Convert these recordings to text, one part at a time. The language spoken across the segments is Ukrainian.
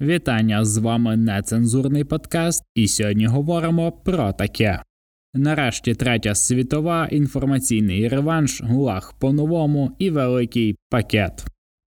Вітання з вами нецензурний подкаст, і сьогодні говоримо про таке. Нарешті третя світова інформаційний реванш, гулаг по-новому і великий пакет.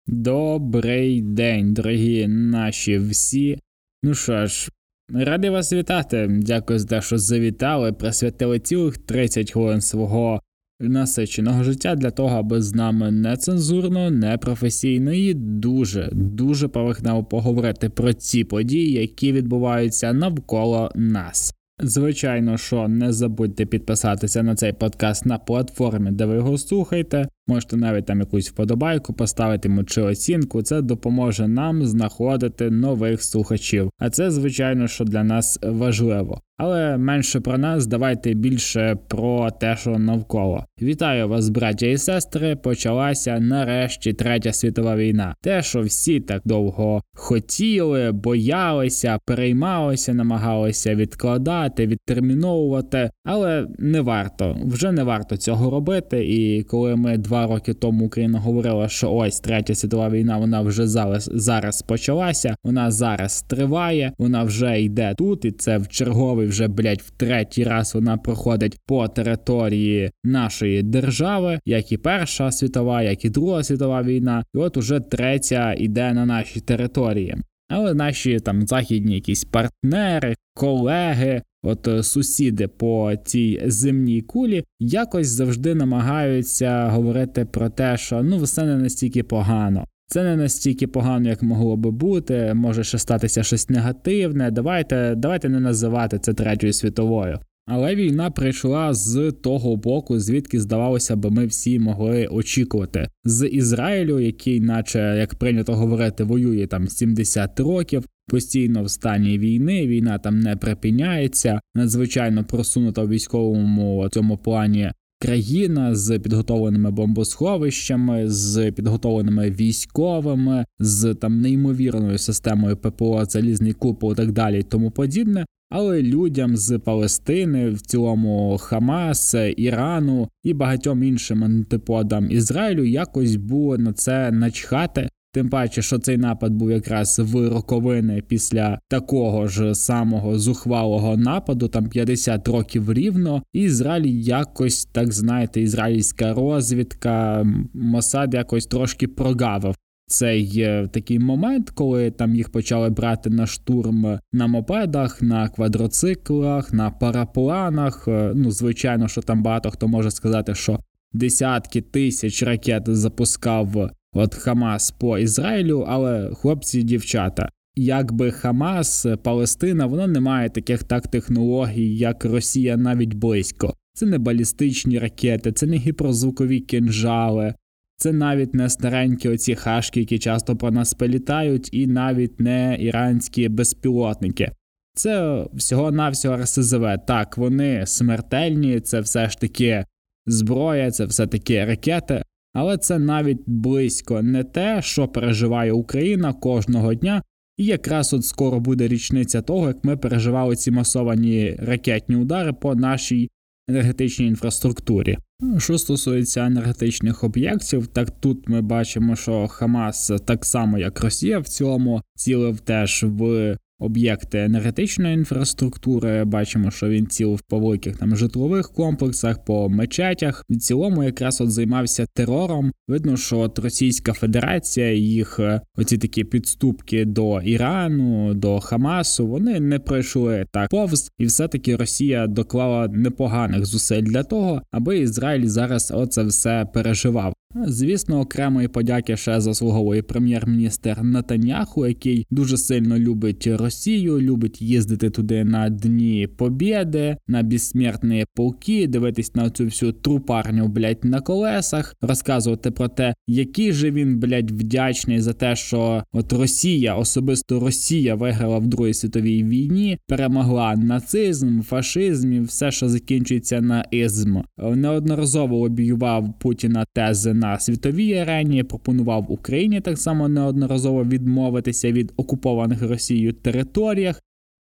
Добрий день, дорогі наші всі. Ну що ж, радий вас вітати. Дякую за те, що завітали, присвятили цілих 30 хвилин свого насиченого життя для того, аби з нами нецензурно, непрофесійно і дуже дуже поверхнево поговорити про ці події, які відбуваються навколо нас. Звичайно, що не забудьте підписатися на цей подкаст на платформі, де ви його слухаєте. Можете навіть там якусь вподобайку поставити йому чи оцінку. Це допоможе нам знаходити нових слухачів. А це, звичайно, що для нас важливо. Але менше про нас, давайте більше про те, що навколо. Вітаю вас, браття і сестри. Почалася нарешті третя світова війна. Те, що всі так довго хотіли, боялися, переймалися, намагалися відкладати, відтерміновувати, але не варто вже не варто цього робити. І коли ми два роки тому Україна говорила, що ось третя світова війна, вона вже зараз зараз почалася. Вона зараз триває, вона вже йде тут, і це в черговий вже блять в третій раз вона проходить по території нашої держави, як і Перша світова, як і Друга світова війна, і от уже третя йде на наші території. Але наші там західні якісь партнери, колеги, от е, сусіди по цій земній кулі якось завжди намагаються говорити про те, що ну все не настільки погано. Це не настільки погано, як могло би бути. Може ще статися щось негативне. Давайте, давайте не називати це третьою світовою. Але війна прийшла з того боку, звідки здавалося б, ми всі могли очікувати з Ізраїлю, який, наче як прийнято говорити, воює там 70 років. Постійно в стані війни, війна там не припиняється, надзвичайно просунута в військовому цьому плані країна з підготовленими бомбосховищами, з підготовленими військовими, з там неймовірною системою ППО, залізний купол і так далі, і тому подібне. Але людям з Палестини, в цілому Хамас, Ірану і багатьом іншим антиподам Ізраїлю якось було на це начхати. Тим паче, що цей напад був якраз в роковини після такого ж самого зухвалого нападу, там 50 років рівно, і Ізраїль якось так знаєте, ізраїльська розвідка Мосад якось трошки прогавив цей е, такий момент, коли там їх почали брати на штурм на мопедах, на квадроциклах, на парапланах. Е, ну, звичайно, що там багато хто може сказати, що десятки тисяч ракет запускав от Хамас по Ізраїлю, але хлопці, дівчата. Якби Хамас, Палестина, воно не має таких так технологій, як Росія, навіть близько. Це не балістичні ракети, це не гіпрозвукові кінжали, це навіть не старенькі оці хашки, які часто про нас прилітають, і навіть не іранські безпілотники. Це всього-навсього РСЗВ. Так, вони смертельні, це все ж таки зброя, це все таки ракети, але це навіть близько не те, що переживає Україна кожного дня. І якраз от скоро буде річниця того, як ми переживали ці масовані ракетні удари по нашій енергетичній інфраструктурі. Що стосується енергетичних об'єктів, так тут ми бачимо, що Хамас так само як Росія в цьому цілив теж в об'єкти енергетичної інфраструктури. Бачимо, що він цілив по великих там житлових комплексах, по мечетях. В цілому якраз от займався терором. Видно, що от Російська Федерація, їх е, оці такі підступки до Ірану, до Хамасу, вони не пройшли так повз, і все таки Росія доклала непоганих зусиль для того, аби Ізраїль зараз оце все переживав. Звісно, окремої подяки ще заслуговує прем'єр-міністр Натаняху, який дуже сильно любить Росію, любить їздити туди на дні побєди, на безсмертні полки, дивитись на цю всю трупарню блять на колесах, розказувати про те, який же він блять вдячний за те, що от Росія, особисто Росія, виграла в Другій світовій війні, перемогла нацизм, фашизм і все, що закінчується на ізм. Неодноразово лобіював Путіна тези на світовій арені, пропонував Україні так само неодноразово відмовитися від окупованих Росією територіях.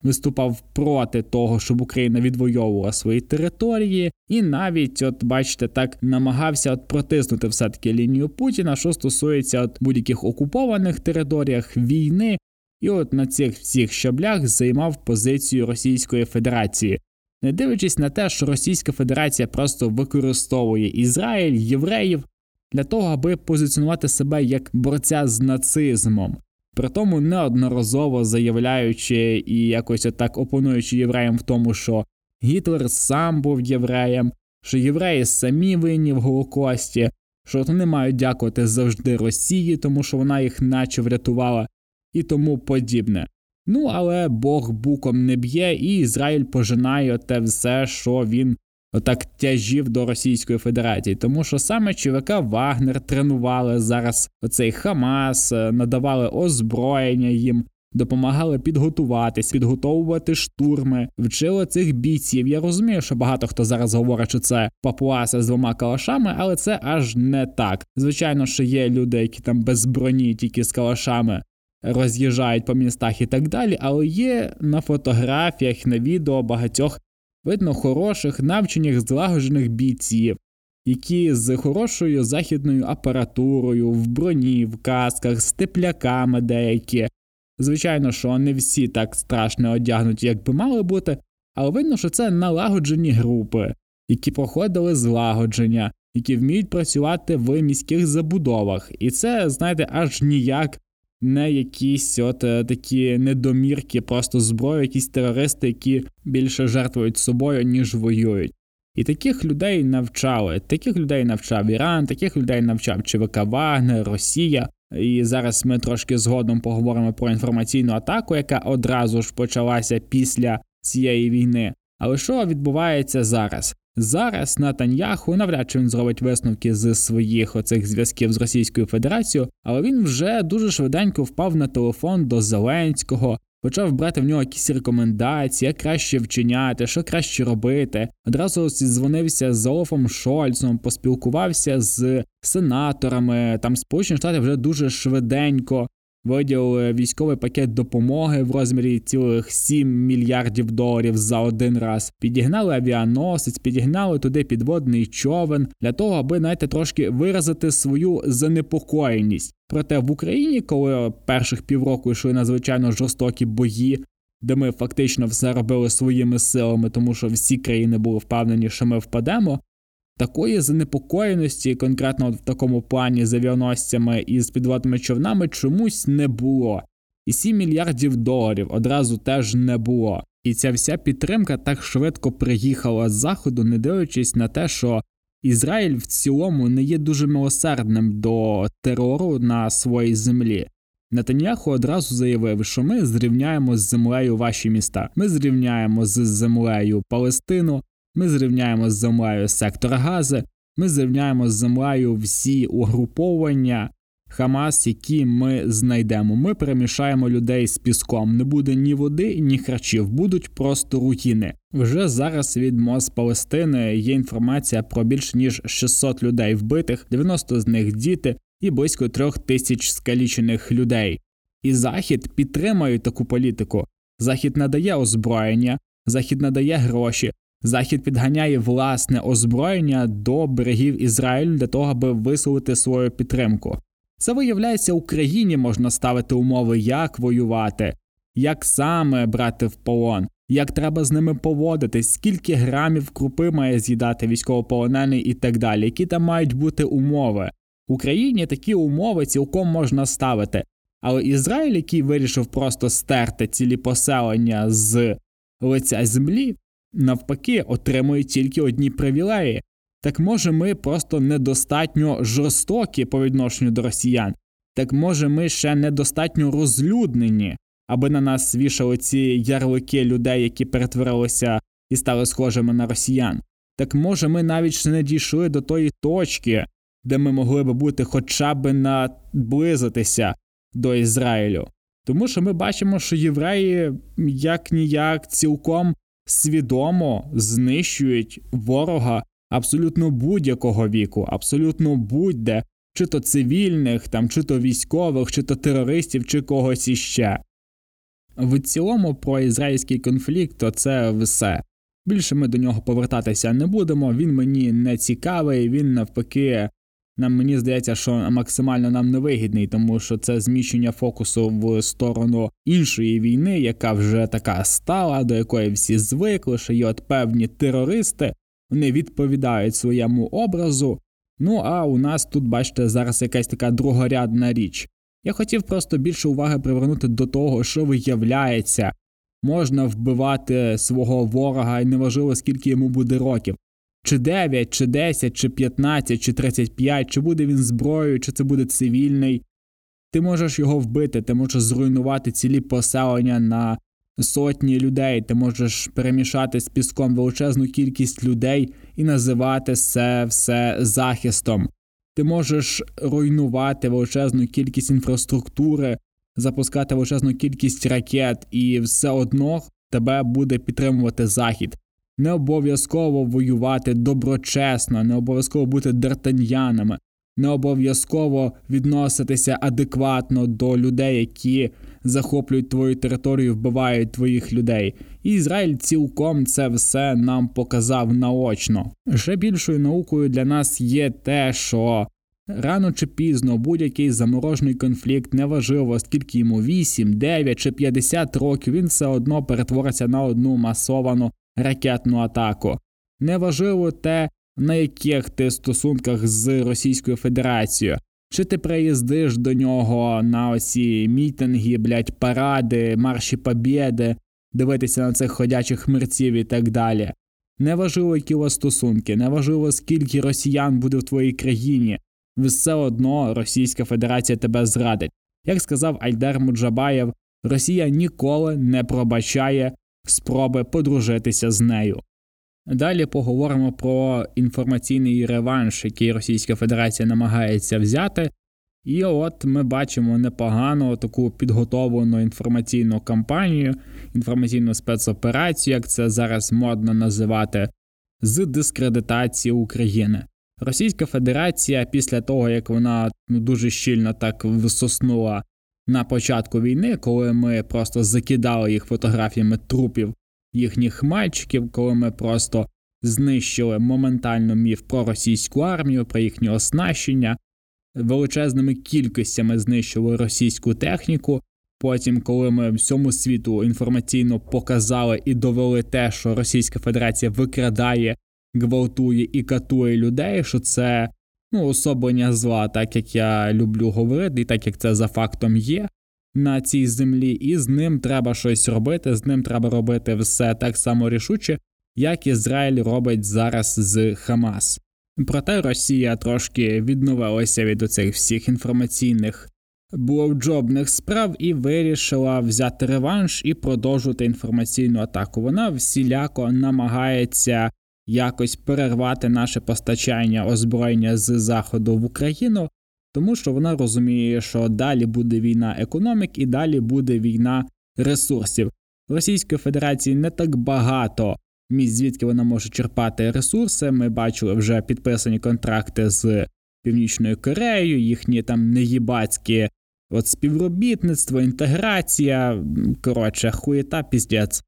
Виступав проти того, щоб Україна відвоювала свої території, і навіть, от бачите, так намагався от протиснути все таки лінію Путіна, що стосується от будь-яких окупованих територіях війни. і от на цих всіх щаблях займав позицію Російської Федерації, не дивлячись на те, що Російська Федерація просто використовує Ізраїль, євреїв для того, аби позиціонувати себе як борця з нацизмом, при тому неодноразово заявляючи і якось отак опонуючи євреям в тому, що Гітлер сам був євреєм, що євреї самі винні в Голокості, що вони мають дякувати завжди Росії, тому що вона їх наче врятувала, і тому подібне. Ну але Бог буком не б'є, і Ізраїль пожинає те все, що він отак тяжів до Російської Федерації, тому що саме ЧВК Вагнер тренували зараз оцей Хамас, е, надавали озброєння їм. Допомагали підготуватись, підготовувати штурми, вчили цих бійців. Я розумію, що багато хто зараз говорить, що це папуаси з двома калашами, але це аж не так. Звичайно, що є люди, які там без броні, тільки з калашами роз'їжджають по містах і так далі. Але є на фотографіях, на відео багатьох видно хороших, навчених, злагоджених бійців, які з хорошою західною апаратурою, в броні, в касках, з тепляками деякі. Звичайно, що не всі так страшно одягнуті, як би мали бути, але видно, що це налагоджені групи, які проходили злагодження, які вміють працювати в міських забудовах. І це, знаєте, аж ніяк не якісь от е, такі недомірки, просто зброю, якісь терористи, які більше жертвують собою, ніж воюють. І таких людей навчали. Таких людей навчав Іран, таких людей навчав ЧВК Вагнер, Росія. І зараз ми трошки згодом поговоримо про інформаційну атаку, яка одразу ж почалася після цієї війни. Але що відбувається зараз? Зараз Натаньяху навряд чи він зробить висновки з своїх оцих зв'язків з Російською Федерацією, але він вже дуже швиденько впав на телефон до Зеленського, почав брати в нього якісь рекомендації, як краще вчиняти, що краще робити. Одразу зізвонився з Олафом Шольцом, поспілкувався з сенаторами. Там Сполучені Штати вже дуже швиденько виділили військовий пакет допомоги в розмірі цілих 7 мільярдів доларів за один раз. Підігнали авіаносець, підігнали туди підводний човен для того, аби знаєте, трошки виразити свою занепокоєність. Проте в Україні, коли перших півроку йшли надзвичайно жорстокі бої. Де ми фактично все робили своїми силами, тому що всі країни були впевнені, що ми впадемо. Такої занепокоєності, конкретно в такому плані з авіаносцями і з підводними човнами, чомусь не було. І 7 мільярдів доларів одразу теж не було. І ця вся підтримка так швидко приїхала з заходу, не дивлячись на те, що Ізраїль в цілому не є дуже милосердним до терору на своїй землі. Нетаньяху одразу заявив, що ми зрівняємо з землею ваші міста. Ми зрівняємо з землею Палестину, ми зрівняємо з землею сектор Гази, ми зрівняємо з землею всі угруповання Хамас, які ми знайдемо. Ми перемішаємо людей з піском. Не буде ні води, ні харчів, будуть просто руїни. Вже зараз від МОЗ Палестини є інформація про більш ніж 600 людей вбитих, 90 з них діти і близько трьох тисяч скалічених людей. І Захід підтримує таку політику. Захід надає озброєння, захід надає гроші, Захід підганяє власне озброєння до берегів Ізраїлю для того, аби висловити свою підтримку. Це виявляється, Україні можна ставити умови, як воювати, як саме брати в полон, як треба з ними поводитись, скільки грамів крупи має з'їдати військовополонений і так далі, які там мають бути умови. В Україні такі умови цілком можна ставити. Але Ізраїль, який вирішив просто стерти цілі поселення з лиця землі, навпаки отримує тільки одні привілеї. Так може ми просто недостатньо жорстокі по відношенню до росіян, так може ми ще недостатньо розлюднені, аби на нас вішали ці ярлики людей, які перетворилися і стали схожими на росіян. Так може ми навіть ще не дійшли до тої точки, де ми могли би бути хоча б наблизитися до Ізраїлю. Тому що ми бачимо, що євреї як ніяк цілком свідомо знищують ворога абсолютно будь-якого віку, абсолютно будь-де, чи то цивільних, там, чи то військових, чи то терористів, чи когось іще. В цілому про ізраїльський конфлікт то це все. Більше ми до нього повертатися не будемо. Він мені не цікавий, він навпаки нам мені здається, що максимально нам невигідний, тому що це зміщення фокусу в сторону іншої війни, яка вже така стала, до якої всі звикли, що є от певні терористи, вони відповідають своєму образу. Ну а у нас тут, бачите, зараз якась така другорядна річ. Я хотів просто більше уваги привернути до того, що виявляється, можна вбивати свого ворога, і неважливо, скільки йому буде років. Чи 9, чи 10, чи 15, чи 35, чи буде він зброєю, чи це буде цивільний. Ти можеш його вбити, ти можеш зруйнувати цілі поселення на сотні людей, ти можеш перемішати з піском величезну кількість людей і називати це все захистом. Ти можеш руйнувати величезну кількість інфраструктури, запускати величезну кількість ракет, і все одно тебе буде підтримувати захід. Не обов'язково воювати доброчесно, не обов'язково бути дартаньянами, не обов'язково відноситися адекватно до людей, які захоплюють твою територію, вбивають твоїх людей. І Ізраїль цілком це все нам показав наочно. Ще більшою наукою для нас є те, що рано чи пізно будь-який заморожений конфлікт, неважливо скільки йому 8, 9 чи 50 років, він все одно перетвориться на одну масовану ракетну атаку. Неважливо те, на яких ти стосунках з Російською Федерацією. Чи ти приїздиш до нього на оці мітинги, блять, паради, марші побєди, дивитися на цих ходячих мерців і так далі. Неважливо, які у вас стосунки, неважливо, скільки росіян буде в твоїй країні, все одно Російська Федерація тебе зрадить. Як сказав Альдер Муджабаєв, Росія ніколи не пробачає спроби подружитися з нею. Далі поговоримо про інформаційний реванш, який Російська Федерація намагається взяти. І от ми бачимо непогану таку підготовлену інформаційну кампанію, інформаційну спецоперацію, як це зараз модно називати, з дискредитації України. Російська Федерація після того, як вона ну, дуже щільно так висоснула на початку війни, коли ми просто закидали їх фотографіями трупів їхніх мальчиків, коли ми просто знищили моментально міф про російську армію, про їхнє оснащення, величезними кількостями знищили російську техніку. Потім, коли ми всьому світу інформаційно показали і довели те, що Російська Федерація викрадає, гвалтує і катує людей, що це ну, особлення зла, так як я люблю говорити, і так як це за фактом є, на цій землі, і з ним треба щось робити. З ним треба робити все так само рішуче, як Ізраїль робить зараз з Хамас. Проте Росія трошки відновилася від оцих всіх інформаційних блоуджобних справ і вирішила взяти реванш і продовжувати інформаційну атаку. Вона всіляко намагається якось перервати наше постачання озброєння з заходу в Україну, тому що вона розуміє, що далі буде війна економік і далі буде війна ресурсів. Російської Федерації не так багато місць, звідки вона може черпати ресурси. Ми бачили вже підписані контракти з Північною Кореєю, їхні там неїбацькі от співробітництво, інтеграція. Коротше, хуєта піздець.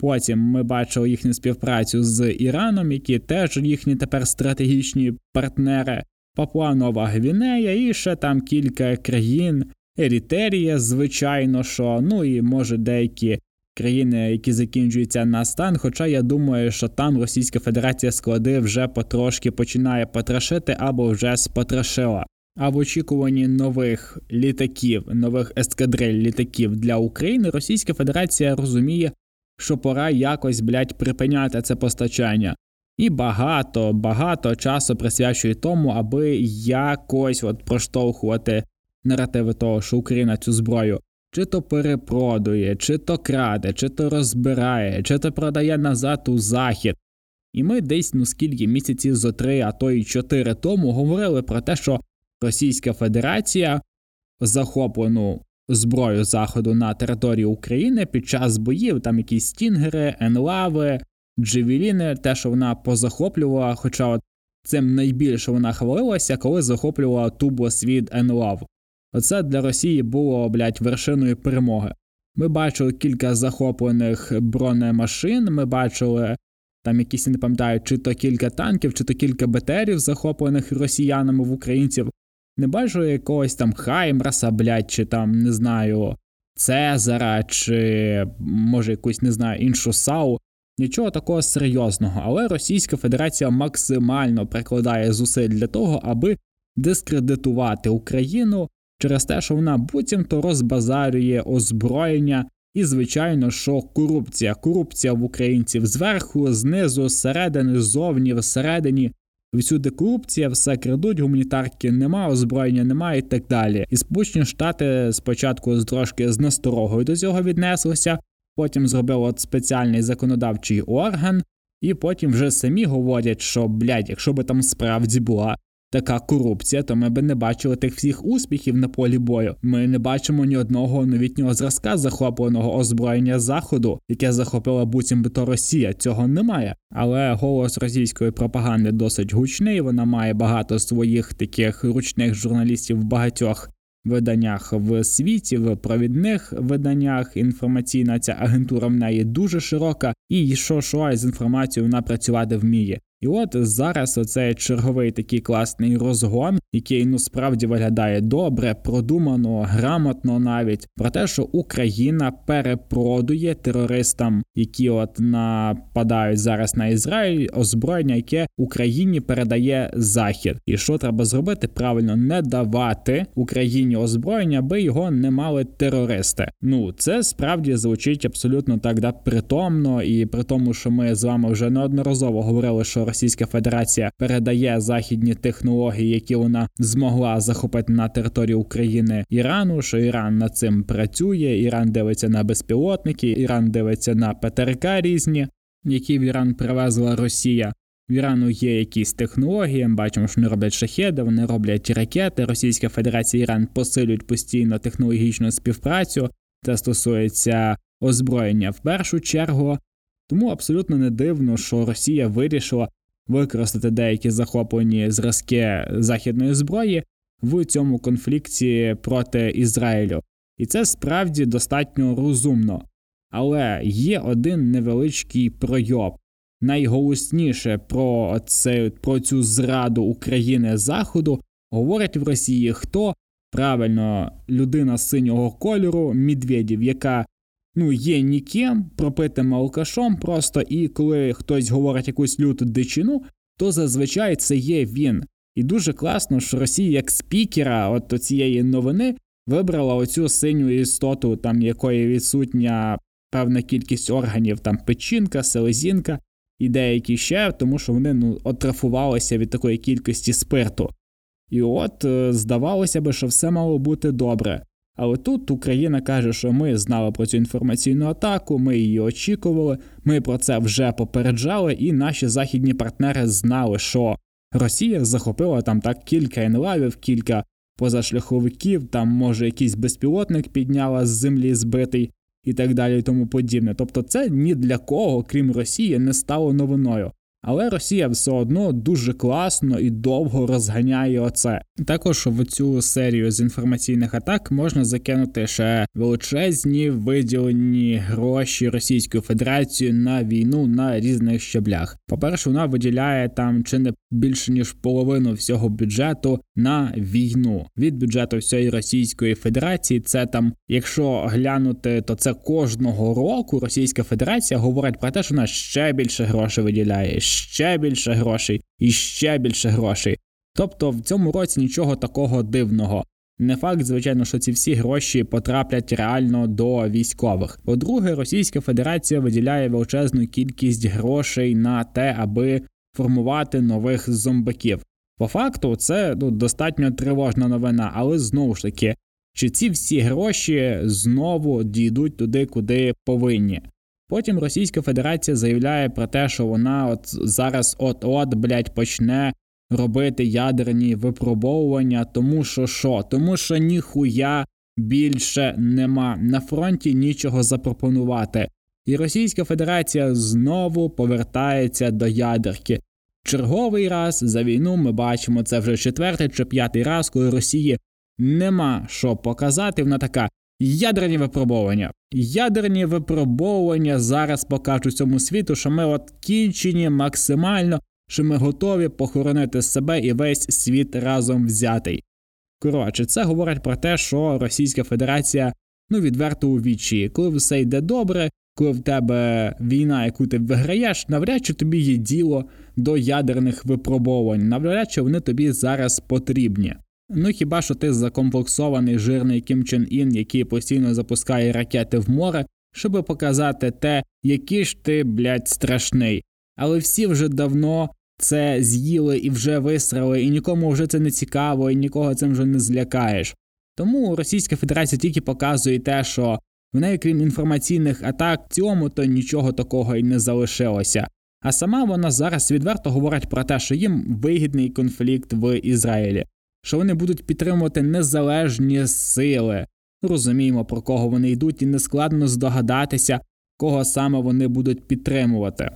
Потім ми бачили їхню співпрацю з Іраном, які теж їхні тепер стратегічні партнери. Папуа Нова Гвінея і ще там кілька країн, Ерітерія, звичайно, що, ну і може деякі країни, які закінчуються на стан. Хоча я думаю, що там Російська Федерація склади вже потрошки починає потрошити або вже спотрошила. А в очікуванні нових літаків, нових ескадриль літаків для України Російська Федерація розуміє, що пора якось блять припиняти це постачання і багато багато часу присвячує тому, аби якось от проштовхувати наративи того, що Україна цю зброю чи то перепродує, чи то краде, чи то розбирає, чи то продає назад у захід. І ми десь ну скільки місяців зо три, а то й чотири тому говорили про те, що Російська Федерація захоплену зброю заходу на території України під час боїв, там якісь стінгери, енлави, Джевеліни, те, що вона позахоплювала, хоча от цим найбільше вона хвалилася, коли захоплювала тубос від Енлав. Оце для Росії було, блядь, вершиною перемоги. Ми бачили кілька захоплених бронемашин, ми бачили там якісь не пам'ятаю, чи то кілька танків, чи то кілька БТРів, захоплених росіянами в українців. Не бачу якогось там Хаймраса, блядь, чи там не знаю Цезара, чи може якусь не знаю іншу САУ. Нічого такого серйозного, але Російська Федерація максимально прикладає зусиль для того, аби дискредитувати Україну через те, що вона буцімто розбазарює озброєння, і, звичайно, що корупція, корупція в українців зверху, знизу, зсередини, ззовні, всередині. Всюди корупція, все крадуть, гуманітарки нема, озброєння немає і так далі. І Сполучені Штати спочатку трошки з насторогою до цього віднеслися, потім зробили от спеціальний законодавчий орган, і потім вже самі говорять, що блядь, якщо би там справді була така корупція, то ми би не бачили тих всіх успіхів на полі бою. Ми не бачимо ні одного новітнього зразка захопленого озброєння заходу, яке захопила буцімбито Росія. Цього немає. Але голос російської пропаганди досить гучний. Вона має багато своїх таких ручних журналістів в багатьох. Виданнях в світі, в провідних виданнях інформаційна ця агентура в неї дуже широка, і що що з інформацією вона працювати вміє. І от зараз оцей черговий такий класний розгон, який ну справді виглядає добре, продумано, грамотно навіть про те, що Україна перепродує терористам, які от нападають зараз на Ізраїль, озброєння, яке Україні передає Захід. І що треба зробити? Правильно не давати Україні озброєння, аби його не мали терористи. Ну це справді звучить абсолютно так да притомно, і при тому, що ми з вами вже неодноразово говорили, що Російська Федерація передає західні технології, які вона змогла захопити на території України Ірану. Що Іран над цим працює? Іран дивиться на безпілотники, Іран дивиться на ПТРК різні, які в Іран привезла Росія. В Ірану є якісь технології. ми Бачимо, що вони роблять шахеди, вони роблять ракети. Російська Федерація Іран посилюють постійно технологічну співпрацю. Це стосується озброєння в першу чергу. Тому абсолютно не дивно, що Росія вирішила використати деякі захоплені зразки західної зброї в цьому конфлікті проти Ізраїлю. І це справді достатньо розумно. Але є один невеличкий пройоб. Найголосніше про це, про цю зраду України Заходу говорять в Росії хто правильно людина синього кольору Медведів, яка ну, є ніким, пропитим алкашом просто, і коли хтось говорить якусь люту дичину, то зазвичай це є він. І дуже класно, що Росія як спікера от цієї новини вибрала оцю синю істоту, там якої відсутня певна кількість органів, там печінка, селезінка і деякі ще, тому що вони ну, отрафувалися від такої кількості спирту. І от е, здавалося би, що все мало бути добре. Але тут Україна каже, що ми знали про цю інформаційну атаку, ми її очікували, ми про це вже попереджали, і наші західні партнери знали, що Росія захопила там так кілька енлавів, кілька позашляховиків, там може якийсь безпілотник підняла з землі збитий і так далі, і тому подібне. Тобто, це ні для кого, крім Росії, не стало новиною. Але Росія все одно дуже класно і довго розганяє оце. Також в цю серію з інформаційних атак можна закинути ще величезні виділені гроші Російської Федерації на війну на різних щаблях. По перше, вона виділяє там чи не більше ніж половину всього бюджету на війну від бюджету всієї Російської Федерації. Це там, якщо глянути, то це кожного року Російська Федерація говорить про те, що вона ще більше грошей виділяє, ще більше грошей і ще більше грошей. Тобто в цьому році нічого такого дивного. Не факт, звичайно, що ці всі гроші потраплять реально до військових. По-друге, Російська Федерація виділяє величезну кількість грошей на те, аби формувати нових зомбаків. По факту, це ну, достатньо тривожна новина, але знову ж таки, чи ці всі гроші знову дійдуть туди, куди повинні. Потім Російська Федерація заявляє про те, що вона от зараз от-от, блядь, почне робити ядерні випробовування, тому що що? Тому що ніхуя більше нема. На фронті нічого запропонувати. І Російська Федерація знову повертається до ядерки. Черговий раз за війну ми бачимо це вже четвертий чи п'ятий раз, коли Росії нема що показати. Вона така: Ядерні випробовування. Ядерні випробовування зараз покажуть цьому світу, що ми от кінчені максимально, що ми готові похоронити себе і весь світ разом взятий. Коротше, це говорить про те, що Російська Федерація ну відверто у вічі, коли все йде добре, коли в тебе війна, яку ти виграєш, навряд чи тобі є діло до ядерних випробовувань, навряд чи вони тобі зараз потрібні. Ну хіба що ти закомплексований жирний Кім Чен Ін, який постійно запускає ракети в море, щоб показати те, який ж ти, блядь, страшний. Але всі вже давно це з'їли і вже висрали, і нікому вже це не цікаво, і нікого цим вже не злякаєш. Тому Російська Федерація тільки показує те, що в неї, крім інформаційних атак, цьому то нічого такого і не залишилося. А сама вона зараз відверто говорить про те, що їм вигідний конфлікт в Ізраїлі, що вони будуть підтримувати незалежні сили. Розуміємо, про кого вони йдуть, і нескладно здогадатися, кого саме вони будуть підтримувати.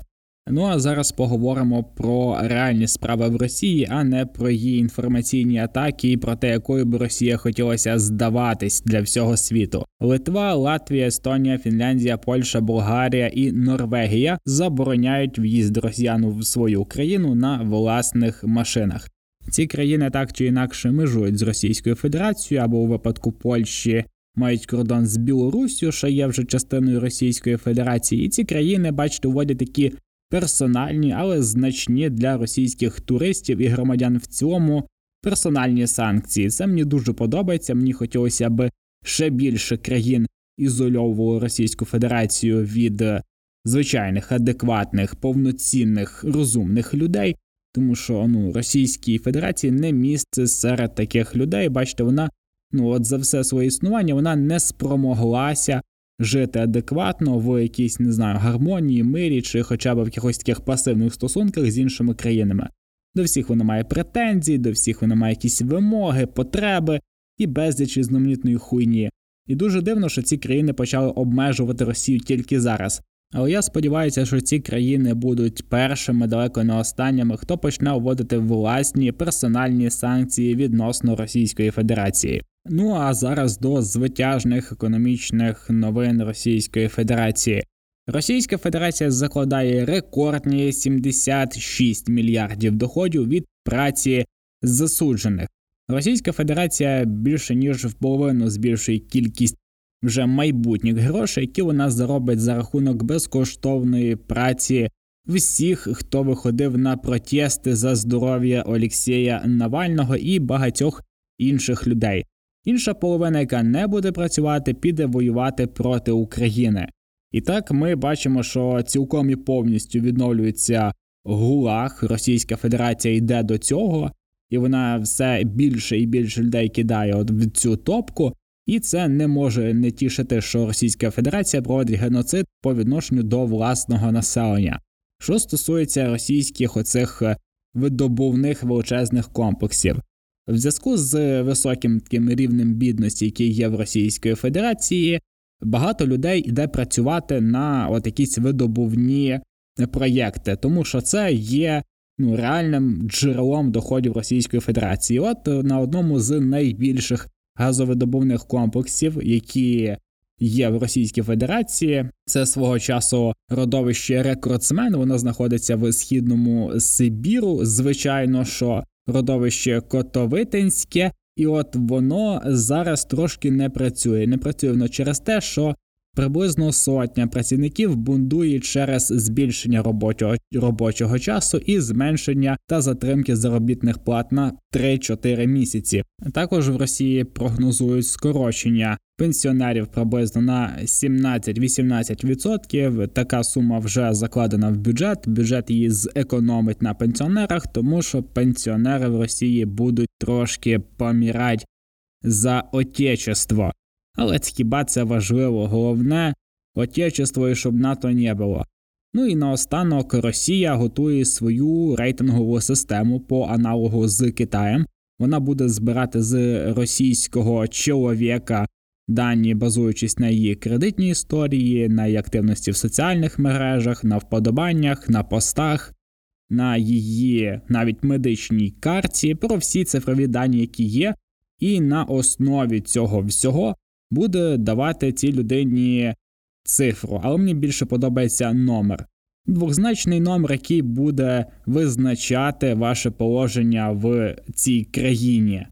Ну а зараз поговоримо про реальні справи в Росії, а не про її інформаційні атаки і про те, якою б Росія хотілося здаватись для всього світу. Литва, Латвія, Естонія, Фінляндія, Польща, Болгарія і Норвегія забороняють в'їзд росіян в свою країну на власних машинах. Ці країни так чи інакше межують з Російською Федерацією або у випадку Польщі. Мають кордон з Білоруссю, що є вже частиною Російської Федерації, і ці країни, бачите, вводять такі персональні, але значні для російських туристів і громадян в цілому персональні санкції. Це мені дуже подобається. Мені хотілося б ще більше країн ізольовувало Російську Федерацію від е, звичайних, адекватних, повноцінних, розумних людей. Тому що ну Російській Федерації не місце серед таких людей. Бачите, вона ну от за все своє існування вона не спромоглася жити адекватно в якійсь не знаю гармонії, мирі чи хоча б в якихось таких пасивних стосунках з іншими країнами. До всіх вона має претензії, до всіх вона має якісь вимоги, потреби і безліч різноманітної хуйні. І дуже дивно, що ці країни почали обмежувати Росію тільки зараз. Але я сподіваюся, що ці країни будуть першими, далеко не останніми, хто почне вводити власні персональні санкції відносно Російської Федерації. Ну а зараз до звитяжних економічних новин Російської Федерації. Російська Федерація закладає рекордні 76 мільярдів доходів від праці засуджених. Російська Федерація більше ніж в половину збільшує кількість вже майбутніх грошей, які вона заробить за рахунок безкоштовної праці всіх, хто виходив на протести за здоров'я Олексія Навального і багатьох інших людей. Інша половина, яка не буде працювати, піде воювати проти України. І так ми бачимо, що цілком і повністю відновлюється гулаг. Російська Федерація йде до цього, і вона все більше і більше людей кидає от в цю топку. І це не може не тішити, що Російська Федерація проводить геноцид по відношенню до власного населення. Що стосується російських оцих видобувних величезних комплексів, в зв'язку з високим таким рівнем бідності, який є в Російської Федерації, багато людей йде працювати на от якісь видобувні проєкти, тому що це є ну, реальним джерелом доходів Російської Федерації. От на одному з найбільших газовидобувних комплексів, які є в Російській Федерації, це свого часу родовище рекордсмен. Воно знаходиться в східному Сибіру. Звичайно, що родовище Котовитинське, і от воно зараз трошки не працює. Не працює воно через те, що приблизно сотня працівників бундує через збільшення робочого робочого часу і зменшення та затримки заробітних плат на 3-4 місяці. Також в Росії прогнозують скорочення пенсіонерів приблизно на 17-18%. Така сума вже закладена в бюджет. Бюджет її зекономить на пенсіонерах, тому що пенсіонери в Росії будуть трошки помірати за отечество. Але хіба це важливо? Головне отечество і щоб НАТО не було. Ну і наостанок Росія готує свою рейтингову систему по аналогу з Китаєм. Вона буде збирати з російського чоловіка дані, базуючись на її кредитній історії, на її активності в соціальних мережах, на вподобаннях, на постах, на її навіть медичній карті, про всі цифрові дані, які є, і на основі цього всього буде давати цій людині цифру, але мені більше подобається номер. Двозначний номер, який буде визначати ваше положення в цій країні.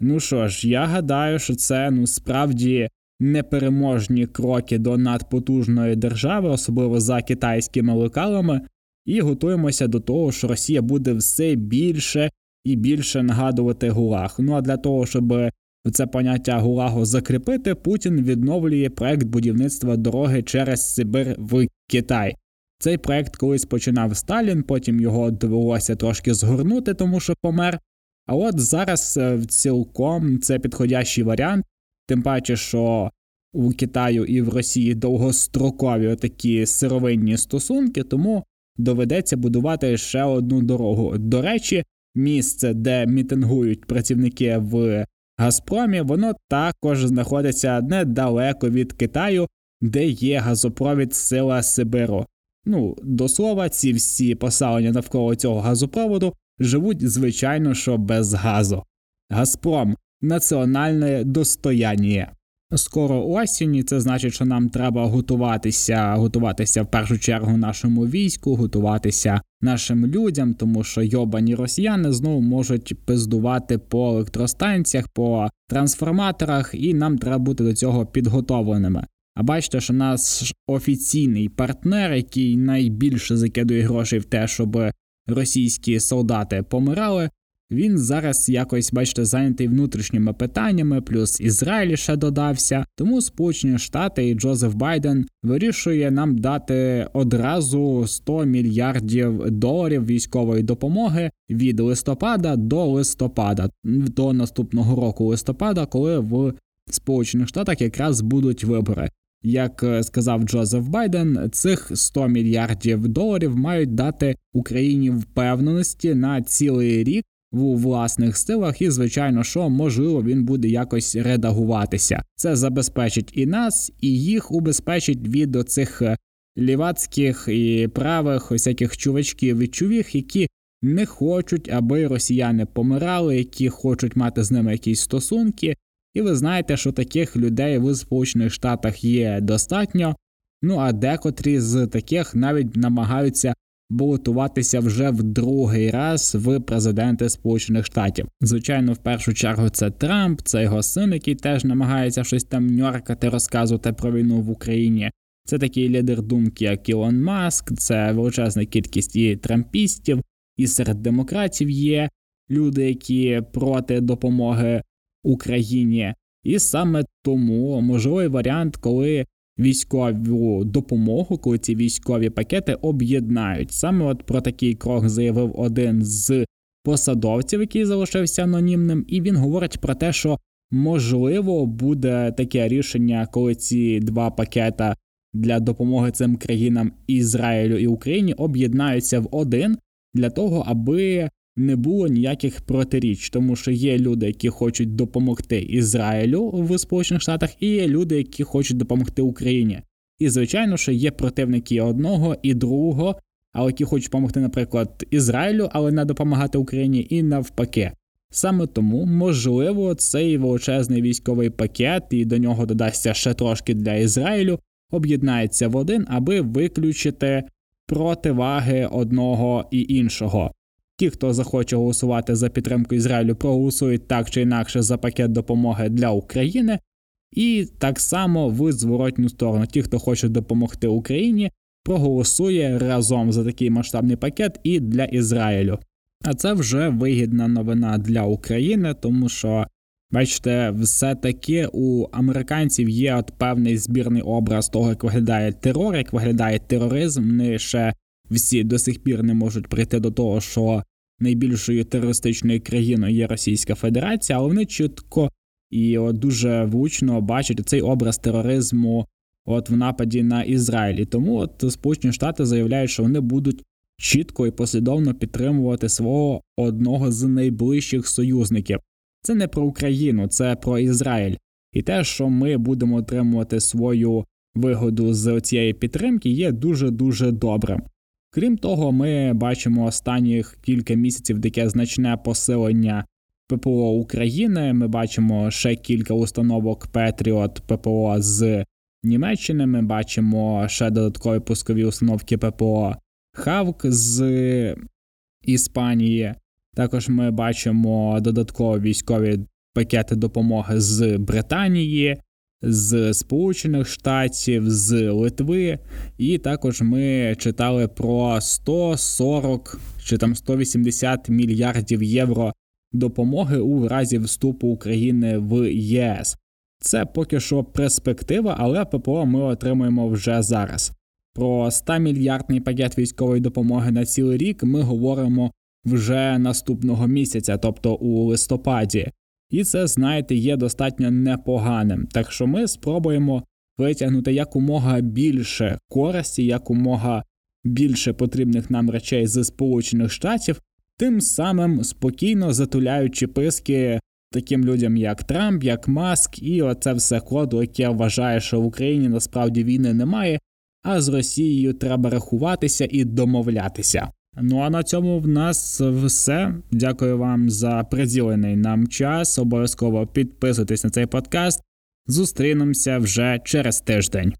Ну що ж, я гадаю, що це ну справді непереможні кроки до надпотужної держави, особливо за китайськими локалами, і готуємося до того, що Росія буде все більше і більше нагадувати гулаг. Ну а для того, щоб це поняття гулагу закріпити, Путін відновлює проект будівництва дороги через Сибир в Китай. Цей проект колись починав Сталін, потім його довелося трошки згорнути, тому що помер. А от зараз е, цілком це підходящий варіант, тим паче, що у Китаю і в Росії довгострокові такі сировинні стосунки, тому доведеться будувати ще одну дорогу. До речі, місце, де мітингують працівники в Газпромі, воно також знаходиться недалеко від Китаю, де є газопровід Сила Сибиру. Ну, до слова, ці всі поселення навколо цього газопроводу живуть, звичайно, що без газу. Газпром національне достояння. Скоро осінь, і це значить, що нам треба готуватися, готуватися в першу чергу нашому війську, готуватися нашим людям, тому що йобані росіяни знову можуть пиздувати по електростанціях, по трансформаторах, і нам треба бути до цього підготовленими. А бачите, що наш офіційний партнер, який найбільше закидує грошей в те, щоб російські солдати помирали, він зараз якось, бачите, зайнятий внутрішніми питаннями, плюс Ізраїль ще додався. Тому Сполучені Штати і Джозеф Байден вирішує нам дати одразу 100 мільярдів доларів військової допомоги від листопада до листопада, до наступного року листопада, коли в Сполучених Штатах якраз будуть вибори. Як е, сказав Джозеф Байден, цих 100 мільярдів доларів мають дати Україні впевненості на цілий рік у власних силах, і звичайно, що можливо він буде якось редагуватися. Це забезпечить і нас, і їх убезпечить від оцих е, лівацьких і правих всяких чувачків і чувіх, які не хочуть, аби росіяни помирали, які хочуть мати з ними якісь стосунки. І ви знаєте, що таких людей в Сполучених Штатах є достатньо. Ну а декотрі з таких навіть намагаються балотуватися вже в другий раз в президенти Сполучених Штатів. Звичайно, в першу чергу це Трамп, це його син, який теж намагається щось там ньоркати, розказувати про війну в Україні. Це такий лідер думки, як Ілон Маск, це величезна кількість і трампістів, і серед демократів є люди, які проти допомоги Україні. І саме тому можливий варіант, коли військову допомогу, коли ці військові пакети об'єднають. Саме от про такий крок заявив один з посадовців, який залишився анонімним, і він говорить про те, що можливо буде таке рішення, коли ці два пакета для допомоги цим країнам Ізраїлю і Україні об'єднаються в один для того, аби не було ніяких протиріч, тому що є люди, які хочуть допомогти Ізраїлю в Сполучених Штатах, і є люди, які хочуть допомогти Україні. І звичайно, що є противники одного і другого, але які хочуть допомогти, наприклад, Ізраїлю, але не допомагати Україні, і навпаки. Саме тому, можливо, цей величезний військовий пакет, і до нього додасться ще трошки для Ізраїлю, об'єднається в один, аби виключити противаги одного і іншого. Ті, хто захоче голосувати за підтримку Ізраїлю, проголосують так чи інакше за пакет допомоги для України, і так само в зворотню сторону. Ті, хто хоче допомогти Україні, проголосує разом за такий масштабний пакет і для Ізраїлю. А це вже вигідна новина для України, тому що, бачите, все-таки у американців є от певний збірний образ того, як виглядає терор, як виглядає тероризм. Вони ще всі до сих пір не можуть прийти до того, що найбільшою терористичною країною є Російська Федерація, але вони чітко і от дуже влучно бачать цей образ тероризму от в нападі на Ізраїль. І Тому от Сполучені Штати заявляють, що вони будуть чітко і послідовно підтримувати свого одного з найближчих союзників. Це не про Україну, це про Ізраїль. І те, що ми будемо отримувати свою вигоду з цієї підтримки, є дуже дуже добрим. Крім того, ми бачимо останніх кілька місяців таке значне посилення ППО України. Ми бачимо ще кілька установок Петріот ППО з Німеччини. Ми бачимо ще додаткові пускові установки ППО Хавк з Іспанії. Також ми бачимо додаткові військові пакети допомоги з Британії, з Сполучених Штатів, з Литви, і також ми читали про 140 чи там 180 мільярдів євро допомоги у разі вступу України в ЄС. Це поки що перспектива, але ППО ми отримуємо вже зараз. Про 100 мільярдний пакет військової допомоги на цілий рік ми говоримо вже наступного місяця, тобто у листопаді. І це, знаєте, є достатньо непоганим. Так що ми спробуємо витягнути якомога більше користі, якомога більше потрібних нам речей з Сполучених Штатів, тим самим спокійно затуляючи писки таким людям, як Трамп, як Маск, і оце все коду, яке вважає, що в Україні насправді війни немає, а з Росією треба рахуватися і домовлятися. Ну а на цьому в нас все. Дякую вам за приділений нам час. Обов'язково підписуйтесь на цей подкаст. Зустрінемося вже через тиждень.